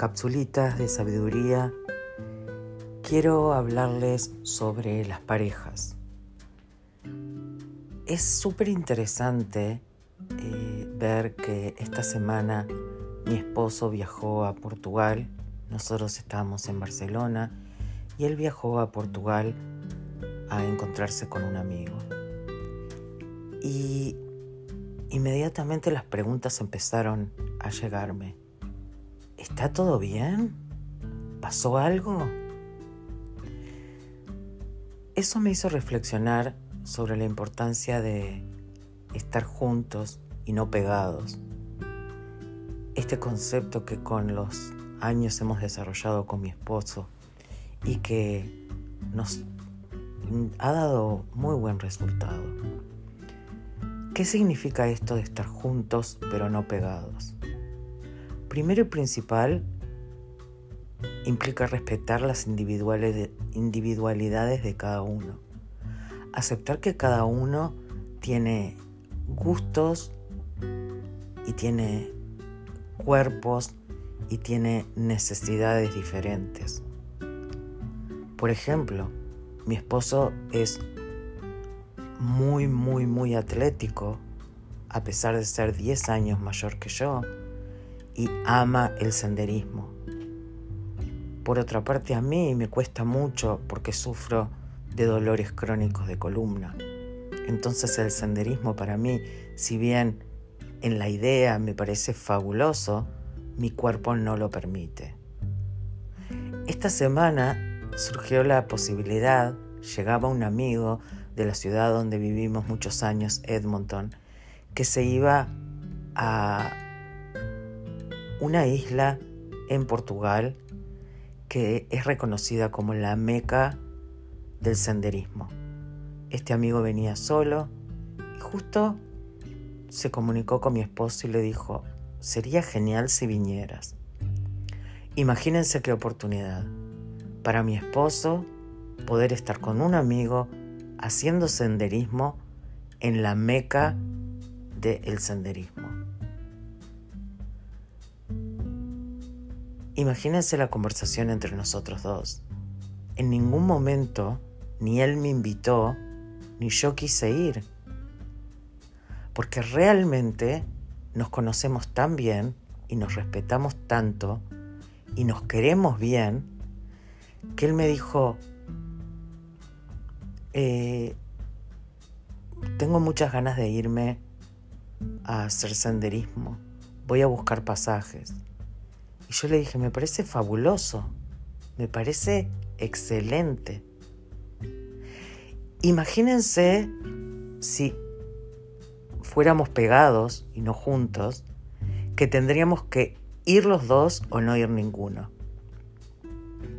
capsulitas de sabiduría, quiero hablarles sobre las parejas. Es súper interesante eh, ver que esta semana mi esposo viajó a Portugal, nosotros estábamos en Barcelona y él viajó a Portugal a encontrarse con un amigo. Y inmediatamente las preguntas empezaron a llegarme. ¿Está todo bien? ¿Pasó algo? Eso me hizo reflexionar sobre la importancia de estar juntos y no pegados. Este concepto que con los años hemos desarrollado con mi esposo y que nos ha dado muy buen resultado. ¿Qué significa esto de estar juntos pero no pegados? Primero y principal, implica respetar las individualidades de cada uno. Aceptar que cada uno tiene gustos y tiene cuerpos y tiene necesidades diferentes. Por ejemplo, mi esposo es muy, muy, muy atlético, a pesar de ser 10 años mayor que yo, y ama el senderismo. Por otra parte, a mí me cuesta mucho porque sufro de dolores crónicos de columna. Entonces el senderismo para mí, si bien en la idea me parece fabuloso, mi cuerpo no lo permite. Esta semana surgió la posibilidad, llegaba un amigo de la ciudad donde vivimos muchos años, Edmonton, que se iba a una isla en Portugal que es reconocida como la meca del senderismo. Este amigo venía solo y justo se comunicó con mi esposo y le dijo, sería genial si vinieras. Imagínense qué oportunidad para mi esposo poder estar con un amigo haciendo senderismo en la meca del senderismo. Imagínense la conversación entre nosotros dos. En ningún momento ni él me invitó, ni yo quise ir. Porque realmente nos conocemos tan bien y nos respetamos tanto y nos queremos bien, que él me dijo, eh, tengo muchas ganas de irme a hacer senderismo. Voy a buscar pasajes. Y yo le dije, me parece fabuloso, me parece excelente. Imagínense si fuéramos pegados y no juntos, que tendríamos que ir los dos o no ir ninguno.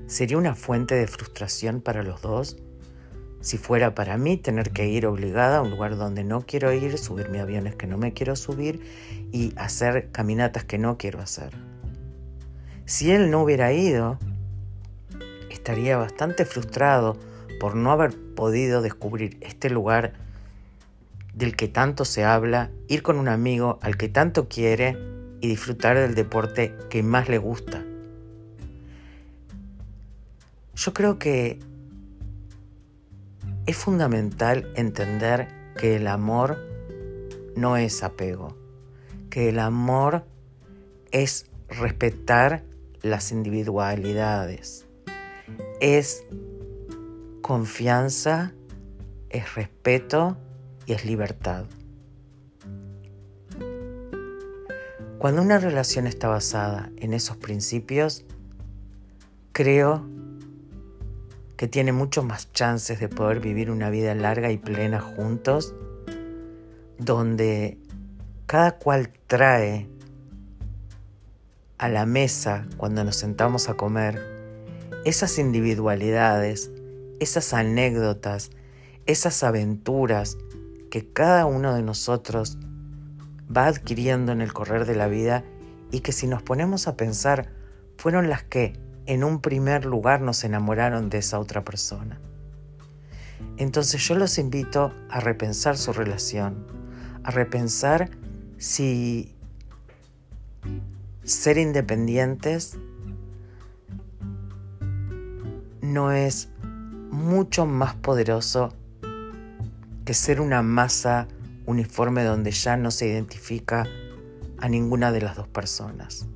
Sería una fuente de frustración para los dos si fuera para mí tener que ir obligada a un lugar donde no quiero ir, subirme aviones que no me quiero subir y hacer caminatas que no quiero hacer. Si él no hubiera ido, estaría bastante frustrado por no haber podido descubrir este lugar del que tanto se habla, ir con un amigo al que tanto quiere y disfrutar del deporte que más le gusta. Yo creo que es fundamental entender que el amor no es apego, que el amor es respetar las individualidades, es confianza, es respeto y es libertad. Cuando una relación está basada en esos principios, creo que tiene mucho más chances de poder vivir una vida larga y plena juntos, donde cada cual trae a la mesa cuando nos sentamos a comer esas individualidades, esas anécdotas, esas aventuras que cada uno de nosotros va adquiriendo en el correr de la vida y que si nos ponemos a pensar fueron las que en un primer lugar nos enamoraron de esa otra persona. Entonces yo los invito a repensar su relación, a repensar si ser independientes no es mucho más poderoso que ser una masa uniforme donde ya no se identifica a ninguna de las dos personas.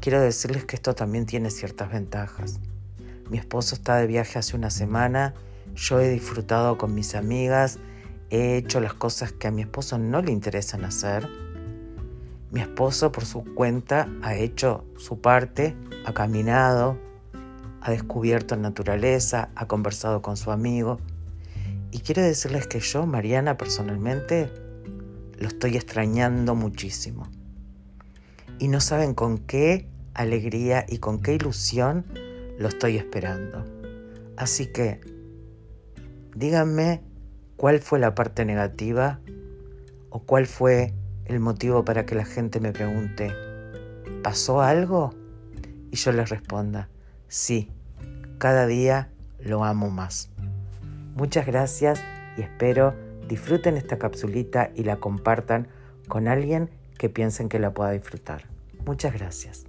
Quiero decirles que esto también tiene ciertas ventajas. Mi esposo está de viaje hace una semana, yo he disfrutado con mis amigas, he hecho las cosas que a mi esposo no le interesan hacer. Mi esposo por su cuenta ha hecho su parte, ha caminado, ha descubierto naturaleza, ha conversado con su amigo. Y quiero decirles que yo, Mariana, personalmente, lo estoy extrañando muchísimo. Y no saben con qué alegría y con qué ilusión lo estoy esperando. Así que, díganme cuál fue la parte negativa o cuál fue el motivo para que la gente me pregunte, ¿pasó algo? Y yo les responda, sí, cada día lo amo más. Muchas gracias y espero disfruten esta capsulita y la compartan con alguien que piensen que la pueda disfrutar. Muchas gracias.